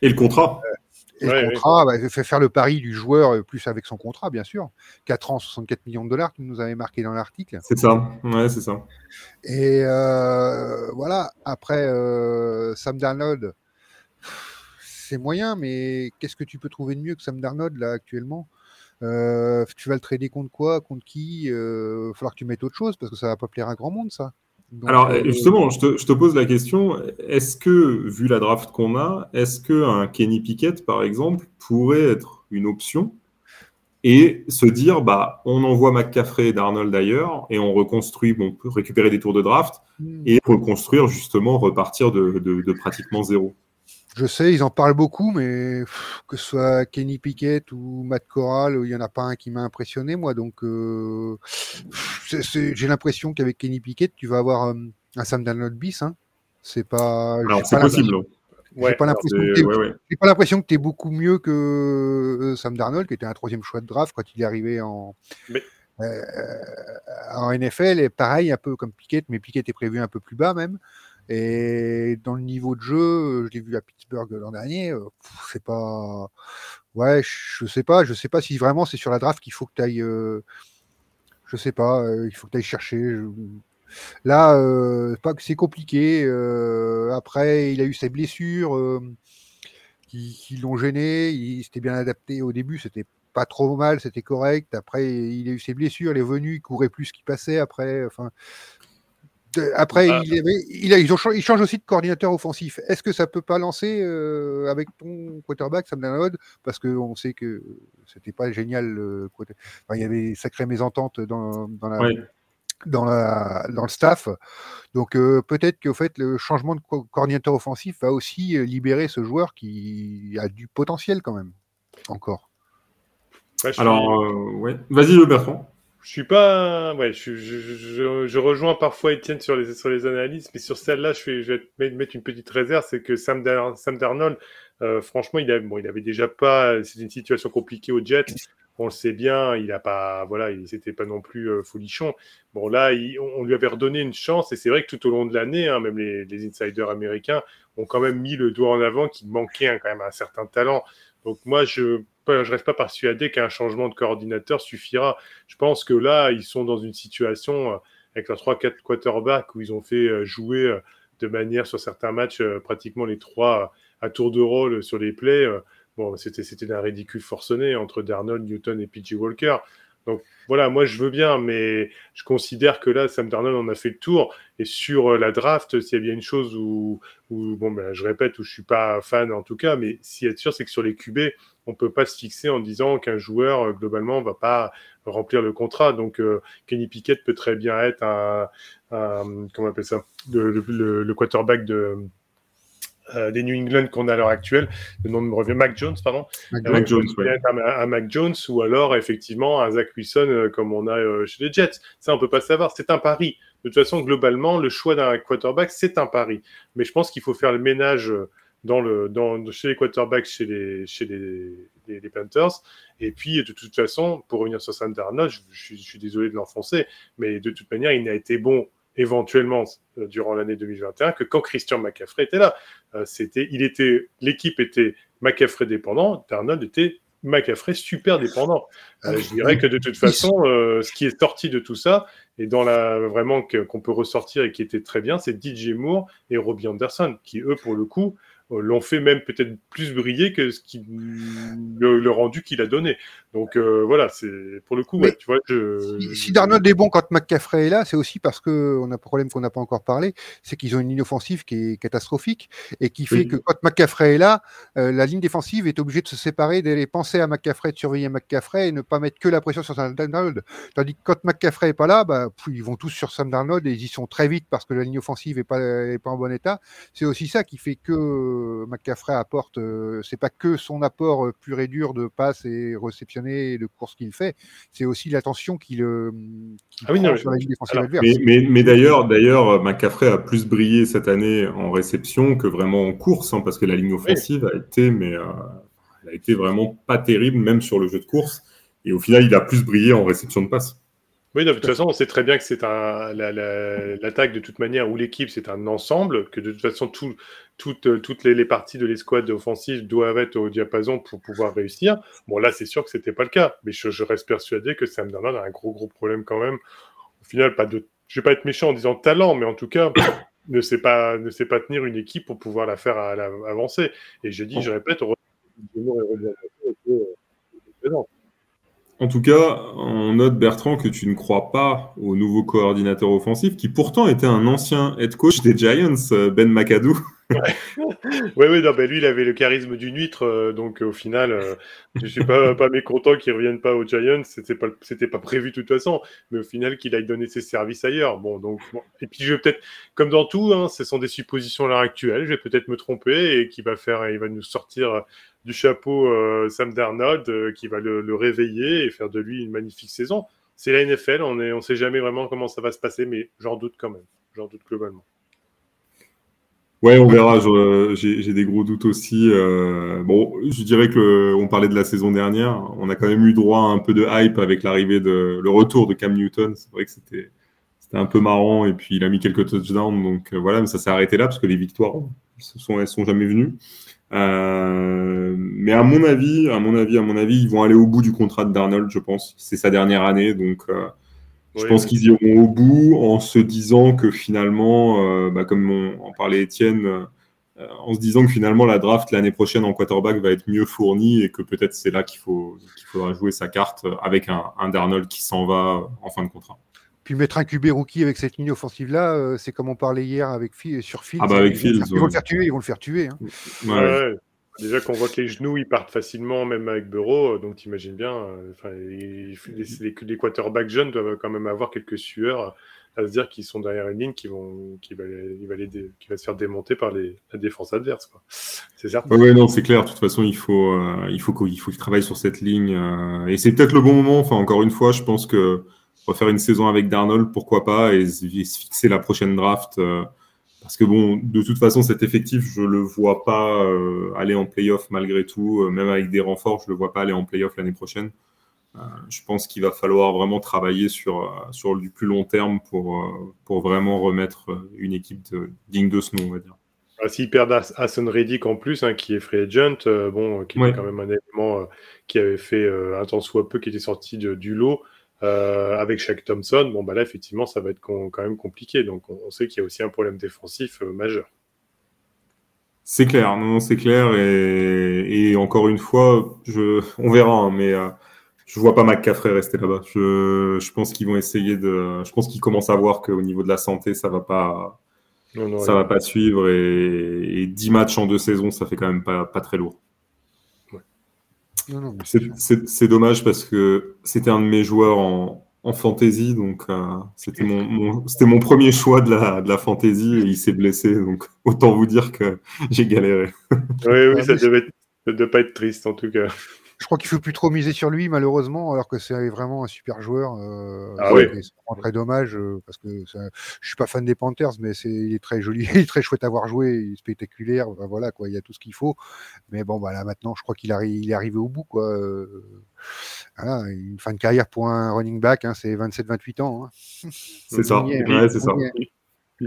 Et le contrat. Euh, et le contrat, bah, fait faire le pari du joueur euh, plus avec son contrat, bien sûr. 4 ans, 64 millions de dollars qu'il nous avait marqué dans l'article. C'est ça, ouais, c'est ça. Et euh, voilà, après euh, Sam Darnold, c'est moyen, mais qu'est-ce que tu peux trouver de mieux que Sam Darnold là actuellement? Euh, tu vas le trader contre quoi? Contre qui? Il euh, va falloir que tu mettes autre chose parce que ça va pas plaire à grand monde, ça. Alors euh, justement, je te, je te, pose la question, est-ce que, vu la draft qu'on a, est-ce qu'un Kenny Pickett, par exemple, pourrait être une option et se dire, bah, on envoie McCaffrey et Darnold d'ailleurs, et on reconstruit, bon, on peut récupérer des tours de draft, hmm. et reconstruire justement, repartir de, de, de pratiquement zéro? Je sais, ils en parlent beaucoup, mais que ce soit Kenny Pickett ou Matt Corral, il n'y en a pas un qui m'a impressionné, moi. Donc, euh, j'ai l'impression qu'avec Kenny Pickett, tu vas avoir euh, un Sam Darnold bis. Hein. C'est pas. Alors, c'est possible. J'ai pas l'impression que tu es beaucoup mieux que euh, Sam Darnold, qui était un troisième choix de draft quand il est arrivé en. en NFL, et pareil, un peu comme Pickett, mais Pickett est prévu un peu plus bas même. Et dans le niveau de jeu, je l'ai vu à Pittsburgh l'an dernier, euh, c'est pas. Ouais, je sais pas, je sais pas si vraiment c'est sur la draft qu'il faut que tu ailles. Euh, je sais pas, euh, il faut que tu chercher. Là, c'est compliqué. après, il a eu ses blessures qui, qui l'ont gêné. Il s'était bien adapté au début, c'était pas trop mal, c'était correct. Après, il a eu ses blessures, il est venu, il courait plus qu'il passait. Après, enfin, après, ah. il, il, a, ils, ont, ils, changent aussi de coordinateur offensif. Est-ce que ça peut pas lancer euh, avec ton quarterback, Sam Darnold? Parce qu'on sait que c'était pas génial. enfin, il y avait sacrée mésentente dans, dans, la, dans, la, dans le staff. Donc euh, peut-être qu'au fait, le changement de coordinateur offensif va aussi euh, libérer ce joueur qui a du potentiel quand même. Encore. Alors, ouais. vas-y, Bertrand. Je suis pas, ouais, je, je, je, rejoins parfois Étienne sur les, sur les analyses, mais sur celle-là, je, je vais mettre une petite réserve, c'est que Sam, Darnold, euh, franchement, il, a, bon, il avait déjà pas, c'est une situation compliquée au Jet, on le sait bien, il a pas, voilà, il s'était pas non plus euh, folichon. Bon là, on lui avait redonné une chance, et c'est vrai que tout au long de l'année, hein, même les, les, insiders américains ont quand même mis le doigt en avant qu'il manquait quand même un certain talent. Donc moi, je je reste pas persuadé qu'un changement de coordinateur suffira. Je pense que là, ils sont dans une situation euh, avec leurs 3-4 quarterbacks où ils ont fait euh, jouer euh, de manière sur certains matchs pratiquement les trois à tour de rôle sur les plays. Bon, c'était c'était d'un ridicule forcené entre Darnold, Newton et PJ Walker. Donc voilà, moi je veux bien, mais je considère que là, Sam Darnold en a fait le tour. Et sur la draft, s'il y a bien une chose où, bon, ben, je répète, où je suis pas fan en tout cas, mais y a sûr, c'est que sur les QB, on peut pas se fixer en disant qu'un joueur euh, globalement va pas remplir le contrat. Donc euh, Kenny Pickett peut très bien être un, comment on appelle ça, le, quarterback de euh, des New England qu'on a à l'heure actuelle. Le nom me revient, Mac Jones, pardon. Mac, Jones, un, Mac Jones ou alors effectivement un Zach Wilson comme on a chez les Jets. Ça, on peut pas savoir. C'est un pari. De toute façon, globalement, le choix d'un quarterback, c'est un pari. Mais je pense qu'il faut faire le ménage dans le, dans, chez les quarterbacks, chez les, chez les, les, Panthers. Et puis, de toute façon, pour revenir sur Sam Darnold, je, suis désolé de l'enfoncer, mais de toute manière, il n'a été bon éventuellement euh, durant l'année 2021 que quand Christian McCaffrey était là. Euh, c'était, il était, l'équipe était McCaffrey dépendant, Darnold était McCaffrey super dépendant. Euh, je dirais que de toute façon, ce qui est sorti de tout ça, et dans la vraiment qu'on peut ressortir et qui était très bien, c'est DJ Moore et Robbie Anderson, qui eux, pour le coup, l'ont fait même peut-être plus briller que ce qui, le, rendu qu'il a donné. Donc euh, voilà, c'est pour le coup, tu vois, je, si, si, Darnold est bon quand McCaffrey est là, c'est aussi parce que on a un problème qu'on n'a pas encore parlé, c'est qu'ils ont une ligne offensive qui est catastrophique et qui fait que quand McCaffrey est là, euh, la ligne défensive est obligée de se séparer, d'aller penser à McCaffrey, de surveiller McCaffrey et ne pas mettre que la pression sur Sam Darnold. Tandis que quand McCaffrey est pas là, bah, ils vont tous sur Sam Darnold et ils y sont très vite parce que la ligne offensive est pas, est pas en bon état. C'est aussi ça qui fait que McCaffrey apporte, c'est pas que son apport pur et dur de passe et réception impressionné de courses qu'il fait. C'est aussi l'attention qu'il ah prend sur la ligne défensive adverse. Mais, mais, d'ailleurs, d'ailleurs, McCaffrey a plus brillé cette année en réception que vraiment en course, hein, parce que la ligne offensive a été, mais euh, elle a été vraiment pas terrible, même sur le jeu de course. Et au final, il a plus brillé en réception de passe. Oui, de toute façon, on sait très bien que c'est un, l'attaque de toute manière ou l'équipe, c'est un ensemble, que de toute façon, tout, toutes, toutes les, parties de l'escouade offensive doivent être au diapason pour pouvoir réussir. Bon, là, c'est sûr que c'était pas le cas, mais je, reste persuadé que Sam Darnold a un gros, gros problème quand même. Au final, pas de, je vais pas être méchant en disant talent, mais en tout cas, ne sait pas, ne sait pas tenir une équipe pour pouvoir la faire avancer. Et je dis, je répète, en tout cas, on note Bertrand que tu ne crois pas au nouveau coordinateur offensif, qui pourtant était un ancien head coach des Giants, euh, Ben McAdoo. Oui, oui, non, ben lui, il avait le charisme d'une huître, euh, donc au final, euh, je suis pas, mécontent qu'il revienne pas aux Giants. C'était pas, pas prévu de toute façon, mais au final, qu'il aille donner ses services ailleurs. Bon, donc, et puis je vais peut-être, comme dans tout, hein, ce sont des suppositions à l'heure actuelle. Je vais peut-être me tromper et qui va faire, il va nous sortir du chapeau euh, Sam Darnold euh, qui va le, réveiller et faire de lui une magnifique saison. C'est la NFL, on ne on sait jamais vraiment comment ça va se passer, mais j'en doute quand même. J'en doute globalement. Ouais, on verra. J'ai des gros doutes aussi. Euh, bon, je dirais que on parlait de la saison dernière. On a quand même eu droit à un peu de hype avec l'arrivée de le retour de Cam Newton. C'est vrai que c'était un peu marrant et puis il a mis quelques touchdowns. Donc voilà, mais ça s'est arrêté là parce que les victoires, elles sont, elles sont jamais venues. Euh, mais à mon avis, à mon avis, à mon avis, ils vont aller au bout du contrat de Darnold, je pense. C'est sa dernière année, donc euh, je pense qu'ils iront au bout en se disant que finalement, euh, bah, comme on, en parlait Étienne, en se disant que finalement la draft l'année prochaine en quarterback va être mieux fournie et que peut-être c'est là qu'il faut qu'il faudra jouer sa carte avec un, un Darnold qui s'en va en fin de contrat. Puis mettre un QB rookie avec cette ligne offensive-là, euh, c'est comme on parlait hier avec sur Fields. Ah bah avec ils, vont, le faire tuer, ils vont le faire tuer. Hein. Ouais. Déjà qu'on voit que les genoux, ils partent facilement, même avec Bureau, donc t'imagines bien, euh, les, les, les, quarterbacks jeunes doivent quand même avoir quelques sueurs à se dire qu'ils sont derrière une ligne qui, vont, qui, va, va les qui va se faire démonter par les, la défense adverse. C'est certain. Oui, non, c'est clair. De toute façon, il faut, euh, il faut qu'il faut qu'il travaille sur cette ligne. et c'est peut-être le bon moment. Enfin, encore une fois, je pense que refaire une saison avec Darnold, pourquoi pas, et, se fixer la prochaine draft. Euh, parce que bon, de toute façon, cet effectif, je le vois pas euh, aller en playoff malgré tout, euh, même avec des renforts, je le vois pas aller en playoff l'année prochaine. je pense qu'il va falloir vraiment travailler sur, sur du plus long terme pour, pour vraiment remettre une équipe digne de ce nom, on va dire. Ah, s'ils perdent Hassan Reddick en plus, hein, qui est free agent, bon, qui est quand même un élément qui avait fait un temps soit peu, qui était sorti du lot, euh, avec Shaq Thompson, bon, bah là, effectivement, ça va être quand même compliqué. Donc, on, sait qu'il y a aussi un problème défensif euh, majeur. C'est clair, non, c'est clair. Et, encore une fois, je, on verra, hein, mais euh, je vois pas McCaffrey rester là-bas. Je, je, pense qu'ils vont essayer de. Je pense qu'ils commencent à voir qu'au niveau de la santé, ça va pas. ça va pas suivre et, et 10 matchs en deux saisons, ça fait quand même pas, pas très lourd. C'est dommage parce que c'était un de mes joueurs en, en fantasy, donc euh, c'était mon, c'était mon premier choix de la, de la fantasy et il s'est blessé, donc autant vous dire que j'ai galéré. Oui, oui, ça devait, devait pas être triste en tout cas je crois qu'il faut plus trop miser sur lui, malheureusement, alors que c'est vraiment un super joueur. Euh, ah oui. C'est très dommage euh, parce que je suis pas fan des Panthers, mais c'est il est très joli, il est très chouette à voir jouer, il est spectaculaire. voilà quoi, il y a tout ce qu'il faut. Mais bon, bah là maintenant, je crois qu'il il est arrivé au bout quoi. Euh, voilà, une fin de carrière pour un running back, hein, c'est 27-28 ans. Hein. C'est ça. c'est ça.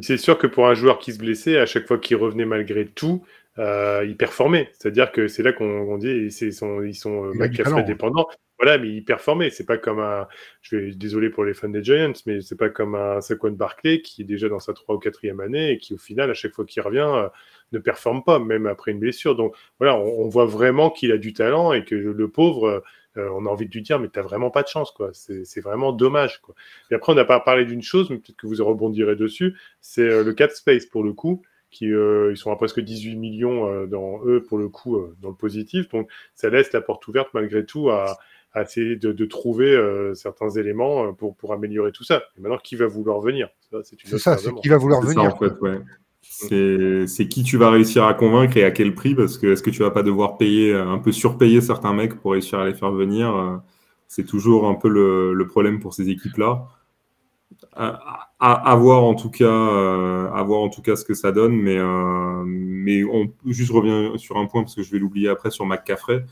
C'est sûr que pour un joueur qui se blessait, à chaque fois qu'il revenait malgré tout, euh, ils performaient. C'est-à-dire que c'est là qu'on dit ils sont, ils sont euh, dépendants. Voilà, mais ils performaient. C'est pas comme un. Je vais désolé pour les fans des Giants, mais c'est pas comme un Saquon Barkley qui est déjà dans sa 3 ou 4e année et qui, au final, à chaque fois qu'il revient, euh, ne performe pas, même après une blessure. Donc voilà, on, voit vraiment qu'il a du talent et que le pauvre. Euh, on a envie de lui dire, mais t'as vraiment pas de chance, quoi. C'est vraiment dommage, quoi. Et après, on n'a pas parlé d'une chose, mais peut-être que vous rebondirez dessus, c'est le cap space pour le coup qui euh, ils sont à presque 18 millions euh, dans eux pour le coup euh, dans le positif. Donc ça laisse la porte ouverte malgré tout à, essayer de, trouver certains éléments pour, pour améliorer tout ça. Et maintenant, qui va vouloir venir? C'est ça, c'est qui va vouloir venir. en fait, ouais. C'est qui tu vas réussir à convaincre et à quel prix? Parce que est-ce que tu vas pas devoir payer un peu surpayer certains mecs pour réussir à les faire venir? C'est toujours un peu le, problème pour ces équipes-là. À, voir en tout cas, à voir en tout cas ce que ça donne, mais mais on juste revient sur un point parce que je vais l'oublier après sur McCaffrey.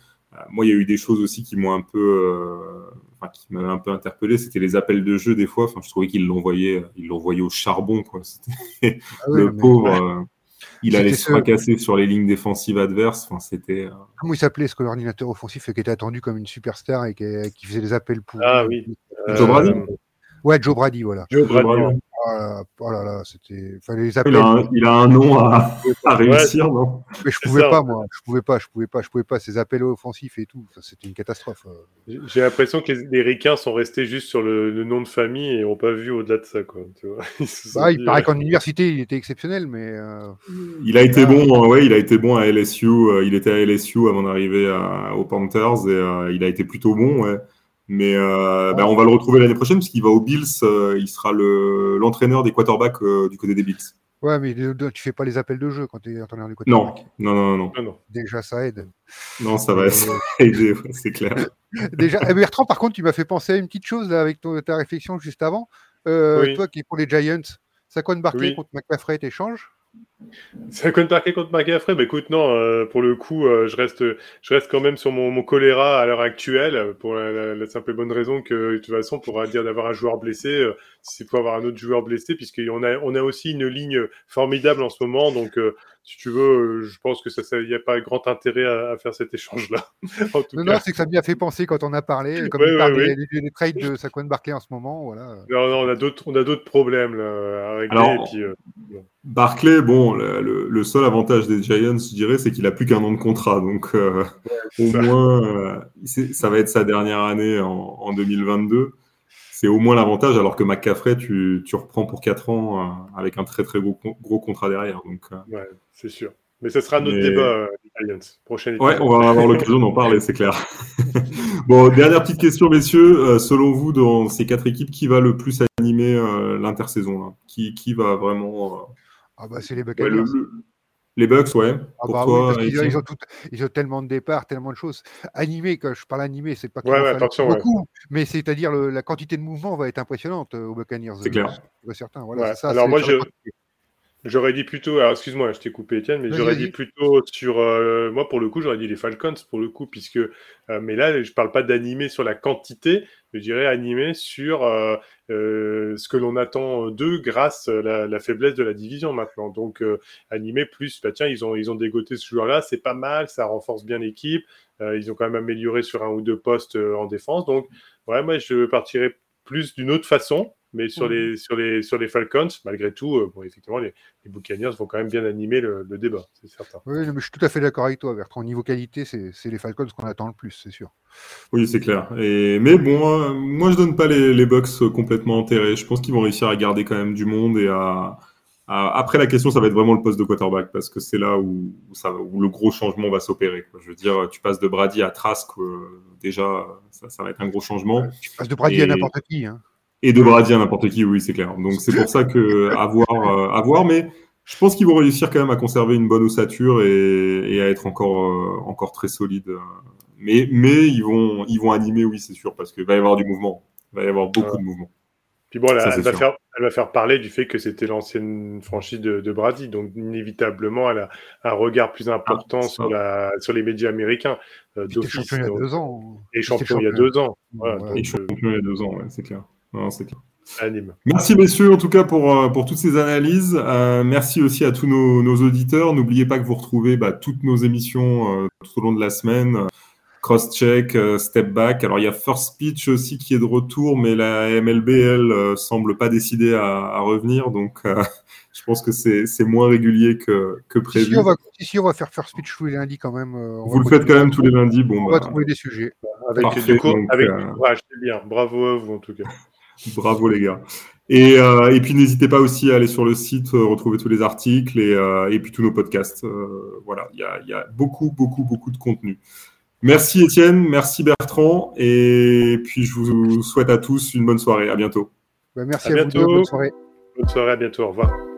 moi, il y a eu des choses aussi qui m'ont un peu qui m'avait un peu interpellé, c'était les appels de jeu des fois. Enfin, je trouvais qu'il l'envoyait, il l'envoyait au charbon, quoi. Ah le pauvre. Euh, il allait se fracasser sur les lignes défensives adverses. Enfin, c'était. Euh, Comment il s'appelait ce coordinateur offensif qui était attendu comme une superstar et qui, faisait des appels pour. Ah oui. Joe Brady. Euh, ouais, Joe Brady, voilà. Joe Brady. Oh là là, c'était. Il, a un, nom à, réussir, non? Mais je pouvais pas, moi. Je pouvais pas, je pouvais pas, je pouvais pas. Ces appels offensifs et tout, c'était une catastrophe. J'ai l'impression que les, Ricains sont restés juste sur le, nom de famille et n'ont pas vu au-delà de ça, quoi. Tu vois bah, il paraît qu'en université, il était exceptionnel, mais. Euh, il a été bon, ouais, il a été bon à LSU. Euh, il était à LSU avant d'arriver aux Panthers et euh, il a été plutôt bon, ouais. Mais euh, ben, on va le retrouver l'année prochaine parce qu'il va aux Bills. Euh, il sera l'entraîneur des quarterbacks euh, du côté des Bills. Ouais, mais tu fais pas les appels de jeu quand tu es entraîneur du quarterback. Non, non, non, non. Déjà, ça aide. Non, ça va, aider, c'est clair. Déjà, eh, Bertrand, par contre, tu m'as fait penser à une petite chose là, avec ta réflexion juste avant. Toi qui es pour les Giants, Saquon Barkley oui. contre McCaffrey, t'échanges? Ça compte marqué contre McCaffrey Bah écoute, non, euh, pour le coup, euh, je, reste, je reste quand même sur mon, mon choléra à l'heure actuelle, pour la, simple et bonne raison que, de toute façon, pour dire d'avoir un joueur blessé, euh, c'est pour avoir un autre joueur blessé, puisqu'on a, on a aussi une ligne formidable en ce moment, donc si tu veux, je pense que ça, il n'y a pas grand intérêt à, faire cet échange-là. non, non, c'est que ça m'y a fait penser quand on a parlé, comme il parle des, trades de Saquon Barkley en ce moment, voilà. Non, non, on a d'autres, on a d'autres problèmes là, à régler. et puis, Barclay, bon, le, seul avantage des Giants, je dirais, c'est qu'il a plus qu'un an de contrat. Donc, euh, au moins, euh, ça va être sa dernière année en, 2022. C'est au moins l'avantage, alors que McCaffrey, tu, reprends pour 4 ans euh, avec un très très gros, gros contrat derrière. Donc, ouais, c'est sûr. Mais ce sera notre débat, Giants. Prochaine Ouais, on va avoir l'occasion d'en parler, c'est clair. bon, dernière petite question, messieurs. selon vous, dans ces quatre équipes, qui va le plus animer l'intersaison qui, qui va vraiment ah bah c'est les Buccaneers. Les Bucks, ouais. Ah bah oui, ils, ont tout, ils, ont tellement de départs, tellement de choses. Animé, quand je parle animé, c'est pas beaucoup, mais c'est-à-dire la quantité de mouvement va être impressionnante euh, aux Buccaneers. C'est clair. Certain. Voilà, ça, alors moi, je, J'aurais dit plutôt, alors excuse-moi, je t'ai coupé Étienne, mais j'aurais dit plutôt sur, euh, moi pour le coup, j'aurais dit les Falcons pour le coup, puisque, euh, mais là, je parle pas d'animer sur la quantité, je dirais animer sur euh, ce que l'on attend d'eux grâce à la, faiblesse de la division maintenant. Donc, animer plus, bah tiens, ils ont, ils ont dégoté ce joueur-là, c'est pas mal, ça renforce bien l'équipe, ils ont quand même amélioré sur un ou deux postes en défense. Donc, ouais, moi, je partirais plus d'une autre façon, mais sur, les, sur, les, sur les Falcons, malgré tout, euh, bon, effectivement, les, les, Buccaneers vont quand même bien animer le, débat, c'est certain. Oui, mais je suis tout à fait d'accord avec toi, Bertrand. Au niveau qualité, c'est les Falcons qu'on attend le plus, c'est sûr. Oui, c'est clair. Et, mais bon, euh, moi, je donne pas les, les Bucks complètement enterrés. Je pense qu'ils vont réussir à garder quand même du monde et à, Après, la question, ça va être vraiment le poste de quarterback parce que c'est là où, ça, où le gros changement va s'opérer. Je veux dire, tu passes de Brady à Trask, euh, déjà, ça, ça, va être un gros changement. Tu passes de Brady à n'importe qui. Hein. Et de Brady à n'importe qui, oui, c'est clair. Donc c'est pour ça que à voir, euh, voir, mais je pense qu'ils vont réussir quand même à conserver une bonne ossature et, à être encore, euh, encore très solide. Mais, mais ils vont, ils vont animer, oui, c'est sûr, parce qu'il va y avoir du mouvement. Il va y avoir beaucoup de mouvement. Puis bon, elle, va faire, elle, va faire, parler du fait que c'était l'ancienne franchise de, Brady, donc inévitablement, elle a un regard plus important ah, sur, la, sur les médias américains. Euh, champion il y a deux ans. Et champion il y a deux ans. et champion il y a deux ans, c'est clair. Merci messieurs en tout cas pour, euh, pour toutes ces analyses. Euh, merci aussi à tous nos, auditeurs. N'oubliez pas que vous retrouvez bah, toutes nos émissions euh, tout au long de la semaine. Cross-check, step back. Alors il y a First Speech aussi qui est de retour, mais la MLB, elle, semble pas décider à, revenir. Donc je pense que c'est moins régulier que, que prévu. Ici on, va, ici on, va, faire First Speech tous les lundis quand même. vous le faites quand même tous les lundis. Bon, on va bah, trouver des sujets. Avec, du coup, avec bien. Bravo à vous en tout cas. Bravo les gars. Et, euh, et puis n'hésitez pas aussi à aller sur le site, euh, retrouver tous les articles et, euh, et puis tous nos podcasts. voilà, il y a, y a, beaucoup, beaucoup, beaucoup de contenu. Merci Étienne, merci Bertrand, et puis je vous souhaite à tous une bonne soirée. À bientôt. Bah, merci à, vous deux, bonne soirée. Bonne soirée, à bientôt, au revoir.